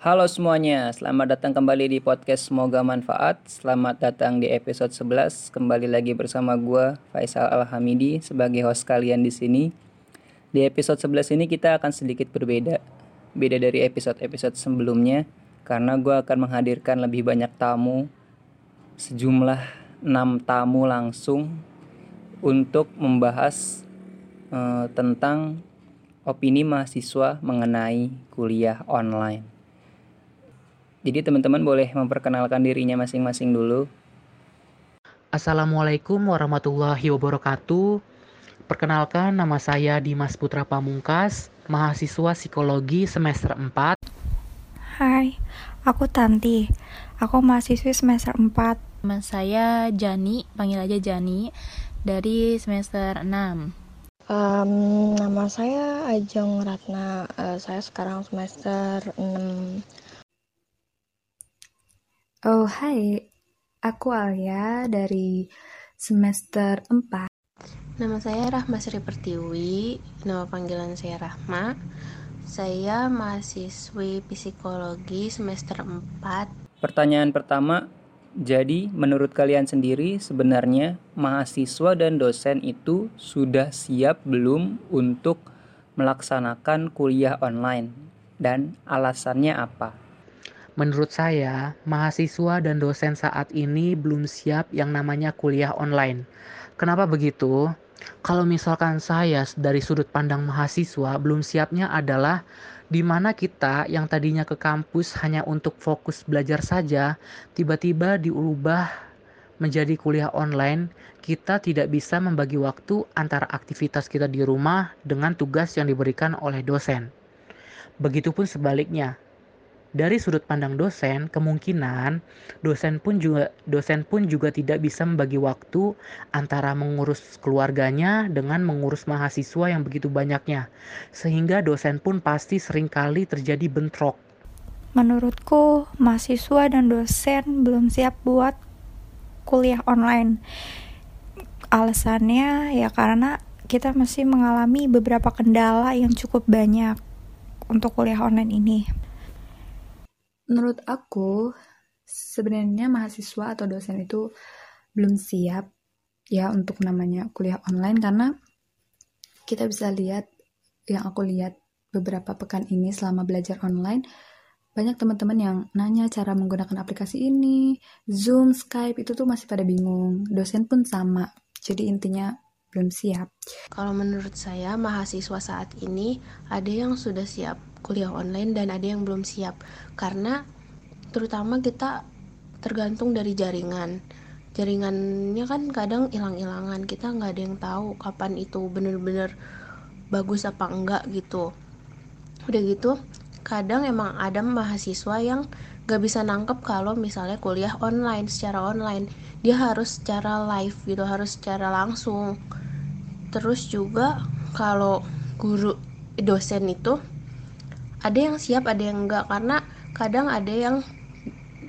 Halo semuanya, selamat datang kembali di podcast Semoga Manfaat. Selamat datang di episode 11. Kembali lagi bersama gue Faisal Alhamidi sebagai host kalian di sini. Di episode 11 ini kita akan sedikit berbeda. Beda dari episode-episode sebelumnya karena gue akan menghadirkan lebih banyak tamu sejumlah 6 tamu langsung untuk membahas uh, tentang opini mahasiswa mengenai kuliah online. Jadi teman-teman boleh memperkenalkan dirinya masing-masing dulu. Assalamualaikum warahmatullahi wabarakatuh. Perkenalkan nama saya Dimas Putra Pamungkas, mahasiswa psikologi semester 4. Hai, aku Tanti. Aku mahasiswi semester 4. Nama saya Jani, panggil aja Jani, dari semester 6. Um, nama saya Ajeng Ratna, uh, saya sekarang semester 6 Oh hai, aku Alia dari semester 4 Nama saya Rahma Sri Pertiwi, nama panggilan saya Rahma. Saya mahasiswi psikologi semester 4 Pertanyaan pertama, jadi menurut kalian sendiri sebenarnya mahasiswa dan dosen itu sudah siap belum untuk melaksanakan kuliah online? Dan alasannya apa? Menurut saya, mahasiswa dan dosen saat ini belum siap yang namanya kuliah online. Kenapa begitu? Kalau misalkan saya dari sudut pandang mahasiswa belum siapnya adalah di mana kita yang tadinya ke kampus hanya untuk fokus belajar saja, tiba-tiba diubah menjadi kuliah online, kita tidak bisa membagi waktu antara aktivitas kita di rumah dengan tugas yang diberikan oleh dosen. Begitupun sebaliknya, dari sudut pandang dosen, kemungkinan dosen pun juga dosen pun juga tidak bisa membagi waktu antara mengurus keluarganya dengan mengurus mahasiswa yang begitu banyaknya. Sehingga dosen pun pasti sering kali terjadi bentrok. Menurutku, mahasiswa dan dosen belum siap buat kuliah online. Alasannya ya karena kita masih mengalami beberapa kendala yang cukup banyak untuk kuliah online ini. Menurut aku, sebenarnya mahasiswa atau dosen itu belum siap ya untuk namanya kuliah online karena kita bisa lihat yang aku lihat beberapa pekan ini selama belajar online banyak teman-teman yang nanya cara menggunakan aplikasi ini, Zoom, Skype itu tuh masih pada bingung. Dosen pun sama. Jadi intinya belum siap. Kalau menurut saya mahasiswa saat ini ada yang sudah siap kuliah online dan ada yang belum siap. Karena terutama kita tergantung dari jaringan. Jaringannya kan kadang hilang-hilangan kita nggak ada yang tahu kapan itu bener-bener bagus apa enggak gitu. Udah gitu kadang emang ada mahasiswa yang gak bisa nangkep kalau misalnya kuliah online secara online. Dia harus secara live gitu harus secara langsung. Terus juga kalau guru dosen itu ada yang siap ada yang enggak karena kadang ada yang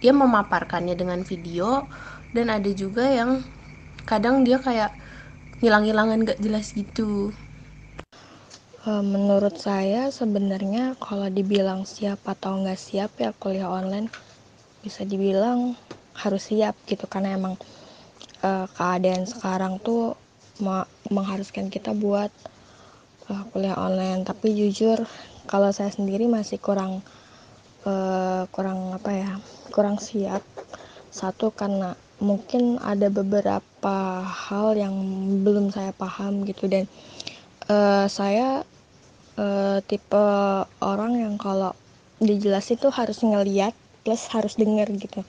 dia memaparkannya dengan video dan ada juga yang kadang dia kayak hilang-hilangan gak jelas gitu. Eh, menurut saya sebenarnya kalau dibilang siap atau nggak siap ya kuliah online bisa dibilang harus siap gitu. Karena emang uh, keadaan sekarang tuh mengharuskan kita buat uh, kuliah online. Tapi jujur kalau saya sendiri masih kurang uh, kurang apa ya kurang siap. Satu karena mungkin ada beberapa hal yang belum saya paham gitu. Dan uh, saya uh, tipe orang yang kalau dijelasin tuh harus ngeliat plus harus denger gitu.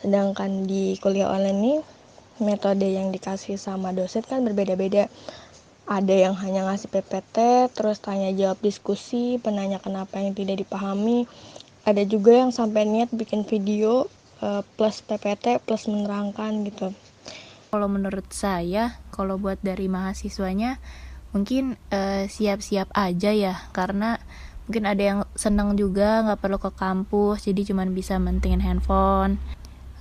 Sedangkan di kuliah online ini metode yang dikasih sama dosen kan berbeda-beda ada yang hanya ngasih PPT, terus tanya jawab diskusi, penanya kenapa yang tidak dipahami. Ada juga yang sampai niat bikin video uh, plus PPT plus menerangkan gitu. Kalau menurut saya, kalau buat dari mahasiswanya mungkin eh, siap-siap uh, aja ya, karena mungkin ada yang senang juga nggak perlu ke kampus, jadi cuman bisa mentingin handphone,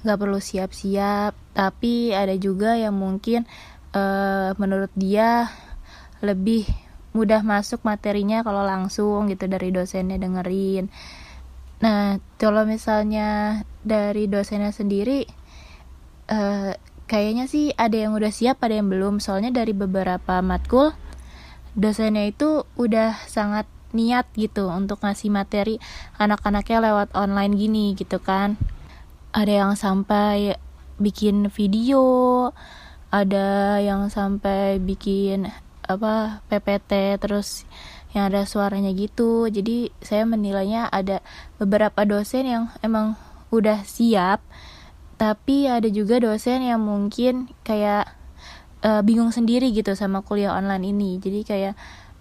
nggak perlu siap-siap. Tapi ada juga yang mungkin uh, menurut dia lebih mudah masuk materinya kalau langsung gitu dari dosennya dengerin Nah, kalau misalnya dari dosennya sendiri, uh, kayaknya sih ada yang udah siap, ada yang belum. Soalnya dari beberapa matkul, dosennya itu udah sangat niat gitu untuk ngasih materi anak-anaknya lewat online gini gitu kan. Ada yang sampai bikin video, ada yang sampai bikin apa PPT terus yang ada suaranya gitu. Jadi saya menilainya ada beberapa dosen yang emang udah siap tapi ada juga dosen yang mungkin kayak uh, bingung sendiri gitu sama kuliah online ini. Jadi kayak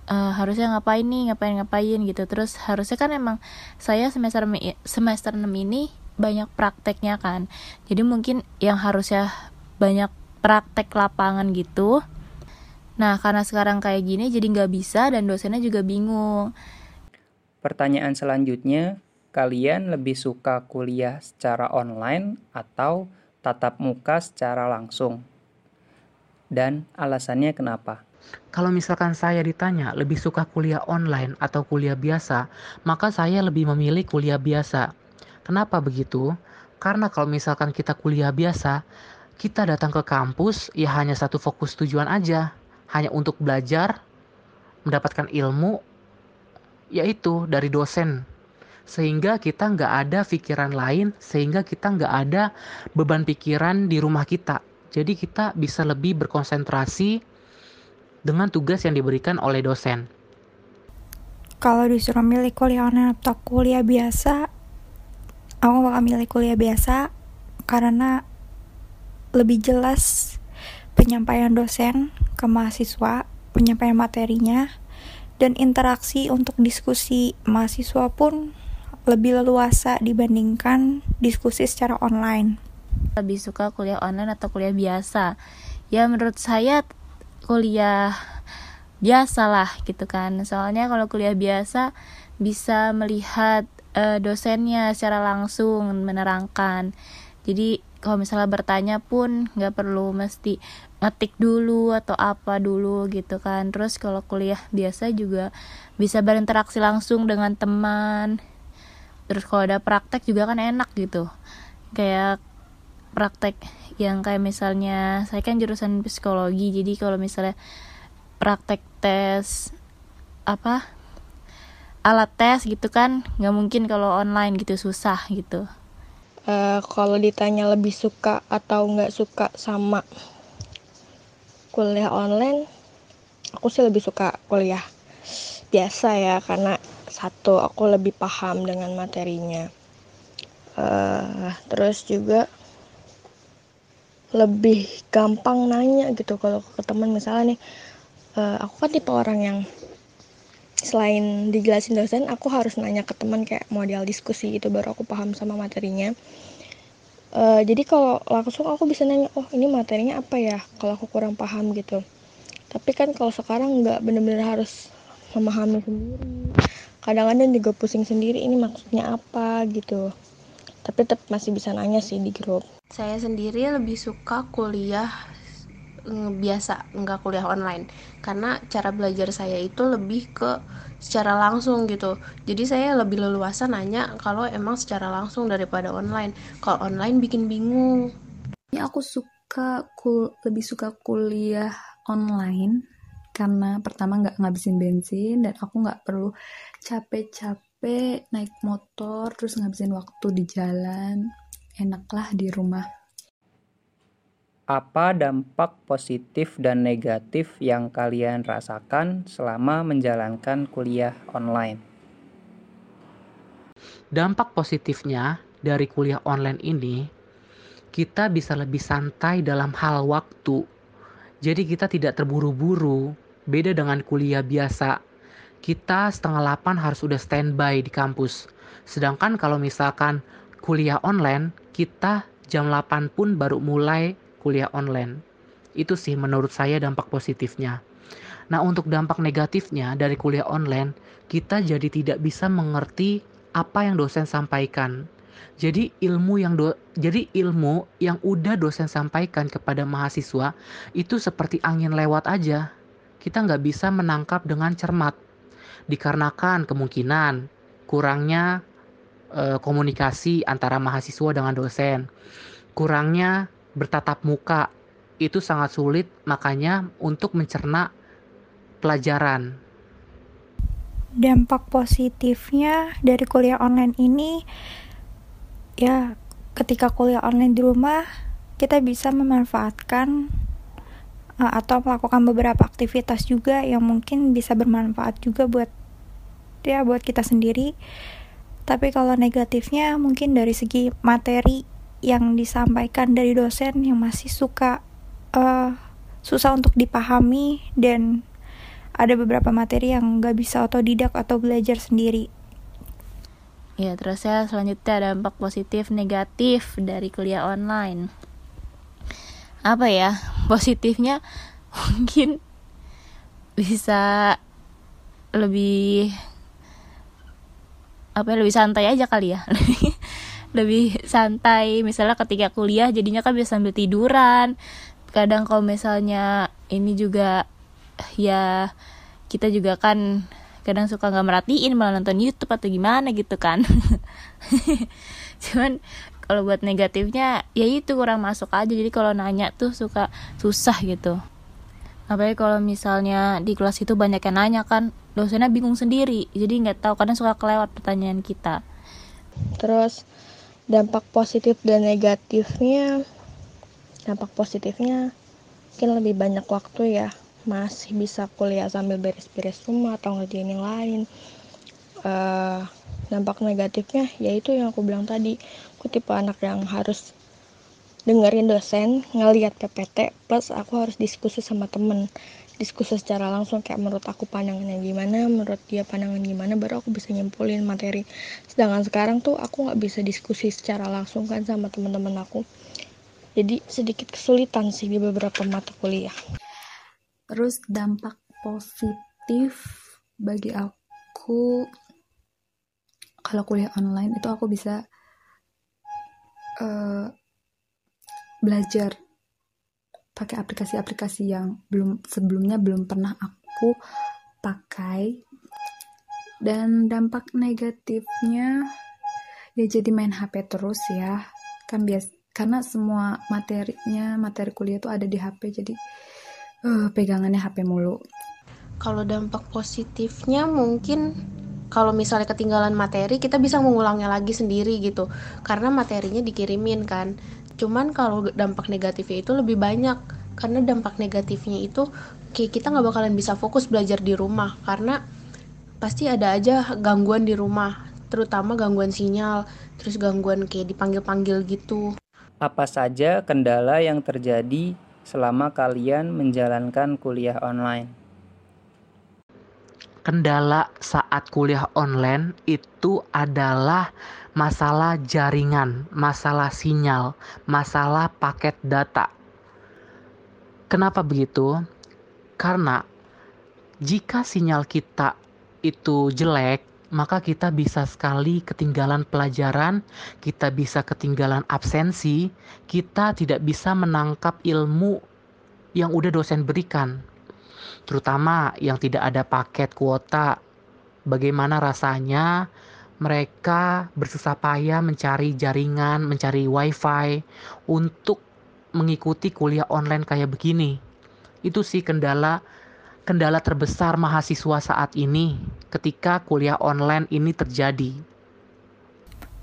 uh, harusnya ngapain nih ngapain ngapain gitu. Terus harusnya kan emang saya semester semester 6 ini banyak prakteknya kan. Jadi mungkin yang harusnya banyak praktek lapangan gitu Nah, karena sekarang kayak gini jadi nggak bisa dan dosennya juga bingung. Pertanyaan selanjutnya, kalian lebih suka kuliah secara online atau tatap muka secara langsung? Dan alasannya kenapa? Kalau misalkan saya ditanya lebih suka kuliah online atau kuliah biasa, maka saya lebih memilih kuliah biasa. Kenapa begitu? Karena kalau misalkan kita kuliah biasa, kita datang ke kampus ya hanya satu fokus tujuan aja, hanya untuk belajar, mendapatkan ilmu, yaitu dari dosen. Sehingga kita nggak ada pikiran lain, sehingga kita nggak ada beban pikiran di rumah kita. Jadi kita bisa lebih berkonsentrasi dengan tugas yang diberikan oleh dosen. Kalau disuruh milih kuliah online atau kuliah biasa, aku bakal milih kuliah biasa karena lebih jelas penyampaian dosen ke mahasiswa, penyampaian materinya, dan interaksi untuk diskusi mahasiswa pun lebih leluasa dibandingkan diskusi secara online. Lebih suka kuliah online atau kuliah biasa? Ya menurut saya kuliah biasa lah gitu kan. Soalnya kalau kuliah biasa bisa melihat uh, dosennya secara langsung menerangkan. Jadi kalau misalnya bertanya pun nggak perlu mesti ngetik dulu atau apa dulu gitu kan. Terus kalau kuliah biasa juga bisa berinteraksi langsung dengan teman. Terus kalau ada praktek juga kan enak gitu. Kayak praktek yang kayak misalnya saya kan jurusan psikologi jadi kalau misalnya praktek tes apa alat tes gitu kan nggak mungkin kalau online gitu susah gitu. Uh, kalau ditanya lebih suka atau nggak suka sama kuliah online aku sih lebih suka kuliah biasa ya karena satu aku lebih paham dengan materinya. Uh, terus juga lebih gampang nanya gitu kalau ke teman. Misalnya nih uh, aku kan tipe orang yang selain dijelasin dosen aku harus nanya ke teman kayak model diskusi gitu baru aku paham sama materinya uh, jadi kalau langsung aku bisa nanya oh ini materinya apa ya? Kalau aku kurang paham gitu. Tapi kan kalau sekarang nggak bener-bener harus memahami sendiri. Kadang-kadang juga pusing sendiri ini maksudnya apa? gitu. Tapi tetap masih bisa nanya sih di grup. Saya sendiri lebih suka kuliah biasa nggak kuliah online. Karena cara belajar saya itu lebih ke secara langsung gitu. Jadi saya lebih leluasa nanya kalau emang secara langsung daripada online. Kalau online bikin bingung. Ya aku suka kul lebih suka kuliah online karena pertama nggak ngabisin bensin dan aku nggak perlu capek-capek naik motor terus ngabisin waktu di jalan. Enaklah di rumah apa dampak positif dan negatif yang kalian rasakan selama menjalankan kuliah online? Dampak positifnya dari kuliah online ini, kita bisa lebih santai dalam hal waktu. Jadi kita tidak terburu-buru, beda dengan kuliah biasa. Kita setengah delapan harus sudah standby di kampus. Sedangkan kalau misalkan kuliah online, kita jam 8 pun baru mulai kuliah online. Itu sih menurut saya dampak positifnya. Nah, untuk dampak negatifnya dari kuliah online, kita jadi tidak bisa mengerti apa yang dosen sampaikan. Jadi ilmu yang do, jadi ilmu yang udah dosen sampaikan kepada mahasiswa itu seperti angin lewat aja. Kita nggak bisa menangkap dengan cermat. Dikarenakan kemungkinan kurangnya uh, komunikasi antara mahasiswa dengan dosen. Kurangnya bertatap muka itu sangat sulit makanya untuk mencerna pelajaran. Dampak positifnya dari kuliah online ini ya ketika kuliah online di rumah kita bisa memanfaatkan uh, atau melakukan beberapa aktivitas juga yang mungkin bisa bermanfaat juga buat ya buat kita sendiri tapi kalau negatifnya mungkin dari segi materi yang disampaikan dari dosen yang masih suka uh, susah untuk dipahami dan ada beberapa materi yang nggak bisa otodidak atau belajar sendiri. Ya, terus ya selanjutnya dampak positif negatif dari kuliah online. Apa ya? Positifnya mungkin bisa lebih apa ya lebih santai aja kali ya lebih santai. Misalnya ketika kuliah jadinya kan bisa sambil tiduran. Kadang kalau misalnya ini juga ya kita juga kan kadang suka nggak merhatiin malah nonton YouTube atau gimana gitu kan. Cuman kalau buat negatifnya ya itu kurang masuk aja. Jadi kalau nanya tuh suka susah gitu. Apalagi kalau misalnya di kelas itu banyak yang nanya kan dosennya bingung sendiri. Jadi nggak tahu kadang suka kelewat pertanyaan kita. Terus dampak positif dan negatifnya dampak positifnya mungkin lebih banyak waktu ya. Masih bisa kuliah sambil beres-beres rumah atau ngerjain yang lain. Uh, dampak negatifnya yaitu yang aku bilang tadi aku tipe anak yang harus dengerin dosen ngeliat PPT plus aku harus diskusi sama temen diskusi secara langsung kayak menurut aku pandangannya gimana menurut dia pandangan gimana baru aku bisa nyimpulin materi. Sedangkan sekarang tuh aku nggak bisa diskusi secara langsung kan sama teman-teman aku. Jadi sedikit kesulitan sih di beberapa mata kuliah. Terus dampak positif bagi aku kalau kuliah online itu aku bisa uh, belajar pakai aplikasi-aplikasi yang belum sebelumnya belum pernah aku pakai. Dan dampak negatifnya ya jadi main HP terus ya. Kan bias karena semua materinya materi kuliah itu ada di HP jadi uh, pegangannya HP mulu. Kalau dampak positifnya mungkin kalau misalnya ketinggalan materi kita bisa mengulangnya lagi sendiri gitu. Karena materinya dikirimin kan cuman kalau dampak negatifnya itu lebih banyak. Karena dampak negatifnya itu kayak kita nggak bakalan bisa fokus belajar di rumah. Karena pasti ada aja gangguan di rumah. Terutama gangguan sinyal terus gangguan kayak dipanggil-panggil gitu. Apa saja kendala yang terjadi selama kalian menjalankan kuliah online kendala saat kuliah online itu adalah masalah jaringan, masalah sinyal, masalah paket data. Kenapa begitu? Karena jika sinyal kita itu jelek, maka kita bisa sekali ketinggalan pelajaran, kita bisa ketinggalan absensi, kita tidak bisa menangkap ilmu yang udah dosen berikan. Terutama yang tidak ada paket kuota. Bagaimana rasanya mereka bersusah payah mencari jaringan, mencari wifi untuk mengikuti kuliah online kayak begini. Itu sih kendala kendala terbesar mahasiswa saat ini ketika kuliah online ini terjadi.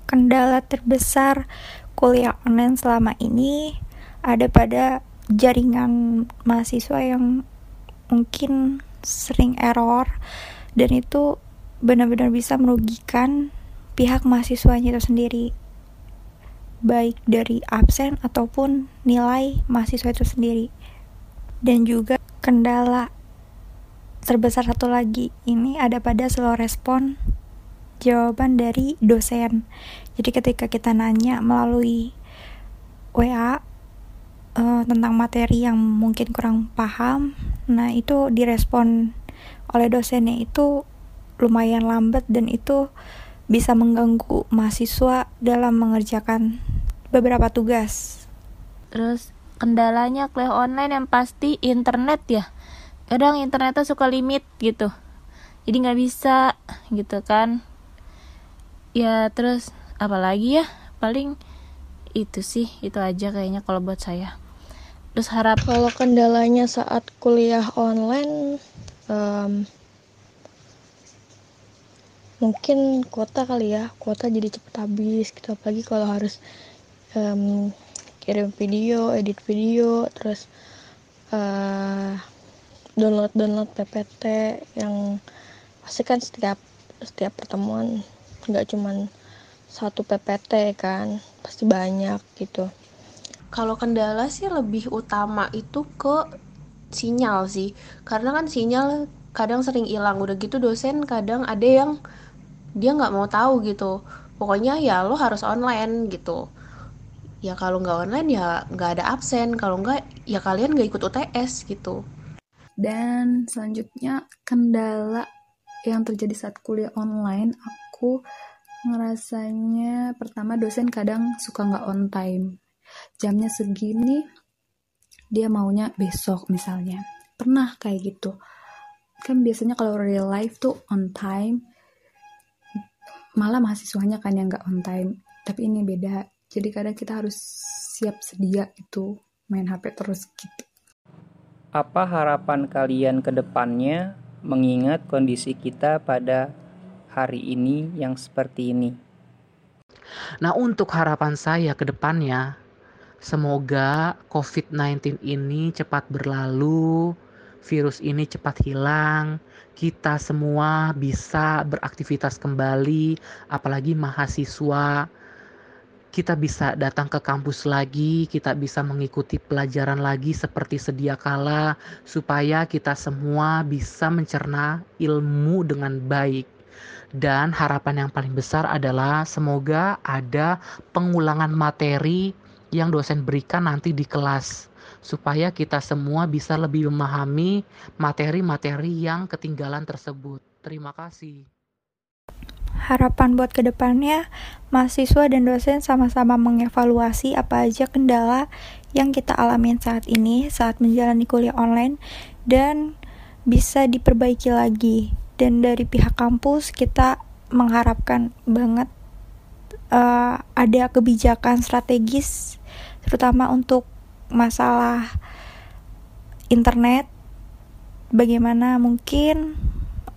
Kendala terbesar kuliah online selama ini ada pada jaringan mahasiswa yang mungkin sering error dan itu benar-benar bisa merugikan pihak mahasiswanya itu sendiri baik dari absen ataupun nilai mahasiswa itu sendiri. Dan juga kendala terbesar satu lagi ini ada pada slow respon jawaban dari dosen. Jadi ketika kita nanya melalui WA uh, tentang materi yang mungkin kurang paham nah itu direspon oleh dosennya itu lumayan lambat dan itu bisa mengganggu mahasiswa dalam mengerjakan beberapa tugas. Terus kendalanya kuliah online yang pasti internet ya. Kadang internetnya suka limit gitu. Jadi nggak bisa gitu kan. Ya terus apalagi ya paling itu sih itu aja kayaknya kalau buat saya terus harap kalau kendalanya saat kuliah online um, mungkin kuota kali ya. Kuota jadi cepet habis gitu. Apalagi kalau harus um, kirim video edit video terus uh, download download ppt yang pasti kan setiap setiap pertemuan nggak cuman satu ppt kan pasti banyak gitu kalau kendala sih lebih utama itu ke sinyal sih. Karena kan sinyal kadang sering hilang. Udah gitu dosen kadang ada yang dia nggak mau tahu gitu. Pokoknya ya lo harus online gitu. Ya kalau nggak online ya nggak ada absen. Kalau nggak ya kalian nggak ikut UTS gitu. Dan selanjutnya kendala yang terjadi saat kuliah online aku ngerasanya pertama dosen kadang suka nggak on time jamnya segini dia maunya besok misalnya. Pernah kayak gitu. Kan biasanya kalau real life tuh on time malah mahasiswanya kan yang nggak on time. Tapi ini beda. Jadi kadang kita harus siap sedia itu main HP terus gitu. Apa harapan kalian ke depannya mengingat kondisi kita pada hari ini yang seperti ini? Nah, untuk harapan saya ke depannya, semoga COVID-19 ini cepat berlalu, virus ini cepat hilang, kita semua bisa beraktivitas kembali, apalagi mahasiswa. Kita bisa datang ke kampus lagi, kita bisa mengikuti pelajaran lagi seperti sedia kala, supaya kita semua bisa mencerna ilmu dengan baik. Dan harapan yang paling besar adalah semoga ada pengulangan materi yang dosen berikan nanti di kelas supaya kita semua bisa lebih memahami materi-materi yang ketinggalan tersebut. Terima kasih. Harapan buat ke depannya, mahasiswa dan dosen sama-sama mengevaluasi apa aja kendala yang kita alamin saat ini saat menjalani kuliah online dan bisa diperbaiki lagi. Dan dari pihak kampus kita mengharapkan banget uh, ada kebijakan strategis terutama untuk masalah internet bagaimana mungkin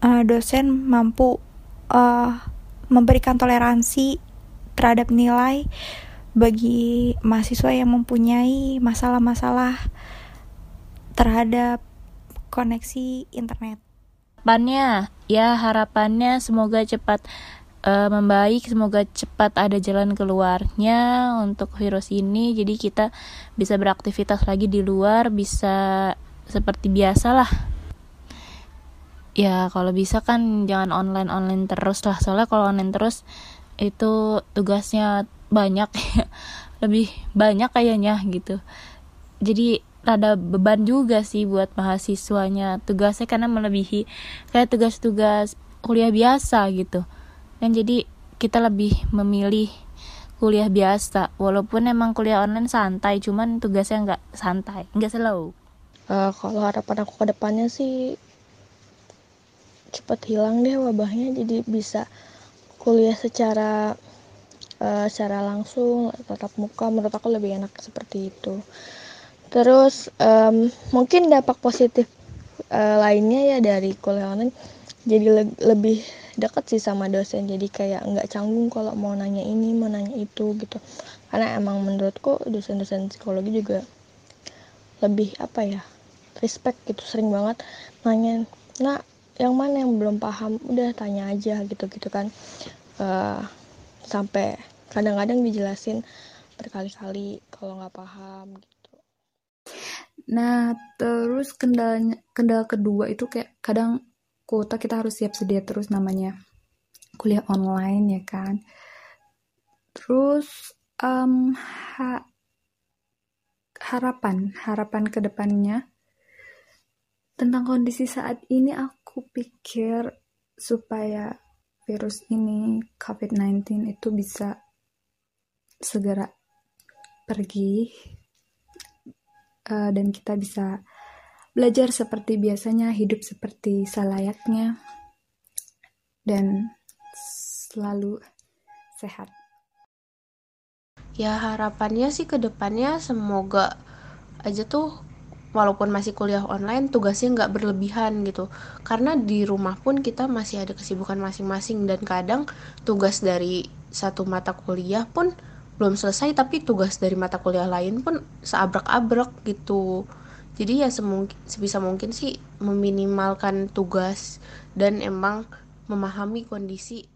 uh, dosen mampu uh, memberikan toleransi terhadap nilai bagi mahasiswa yang mempunyai masalah-masalah terhadap koneksi internet. Harapannya, ya harapannya semoga cepat uh, membaik semoga cepat ada jalan keluarnya untuk virus ini. Jadi kita bisa beraktivitas lagi di luar bisa seperti biasa lah ya kalau bisa kan jangan online online terus lah. Soalnya kalau online terus itu tugasnya banyak lebih banyak kayaknya gitu. Jadi rada beban juga sih buat mahasiswanya tugasnya karena melebihi kayak tugas-tugas kuliah biasa gitu kan jadi kita lebih memilih kuliah biasa walaupun emang kuliah online santai cuman tugasnya nggak santai nggak slow. Uh, kalau harapan aku ke depannya sih cepat hilang deh wabahnya jadi bisa kuliah secara uh, secara langsung tatap muka. Menurut aku lebih enak seperti itu. Terus um, mungkin dampak positif uh, lainnya ya dari kuliah online jadi le lebih deket sih sama dosen jadi kayak nggak canggung kalau mau nanya ini mau nanya itu gitu. Karena emang menurutku dosen-dosen psikologi juga lebih apa ya respect gitu sering banget nanya nah yang mana yang belum paham? Udah tanya aja gitu gitu kan. Uh, sampai kadang-kadang dijelasin berkali-kali kalau nggak paham gitu. Nah terus kendalanya kendala kedua itu kayak kadang kuota kita harus siap sedia terus namanya kuliah online ya kan? Terus um, ha harapan harapan ke depannya tentang kondisi saat ini aku pikir supaya virus ini COVID-19 itu bisa segera pergi uh, dan kita bisa belajar seperti biasanya, hidup seperti selayaknya, dan selalu sehat. ya harapannya sih ke depannya semoga aja tuh walaupun masih kuliah online tugasnya nggak berlebihan gitu karena di rumah pun kita masih ada kesibukan masing-masing dan kadang tugas dari satu mata kuliah pun belum selesai tapi tugas dari mata kuliah lain pun seabrek-abrek gitu jadi ya semungkin, sebisa mungkin sih meminimalkan tugas dan emang memahami kondisi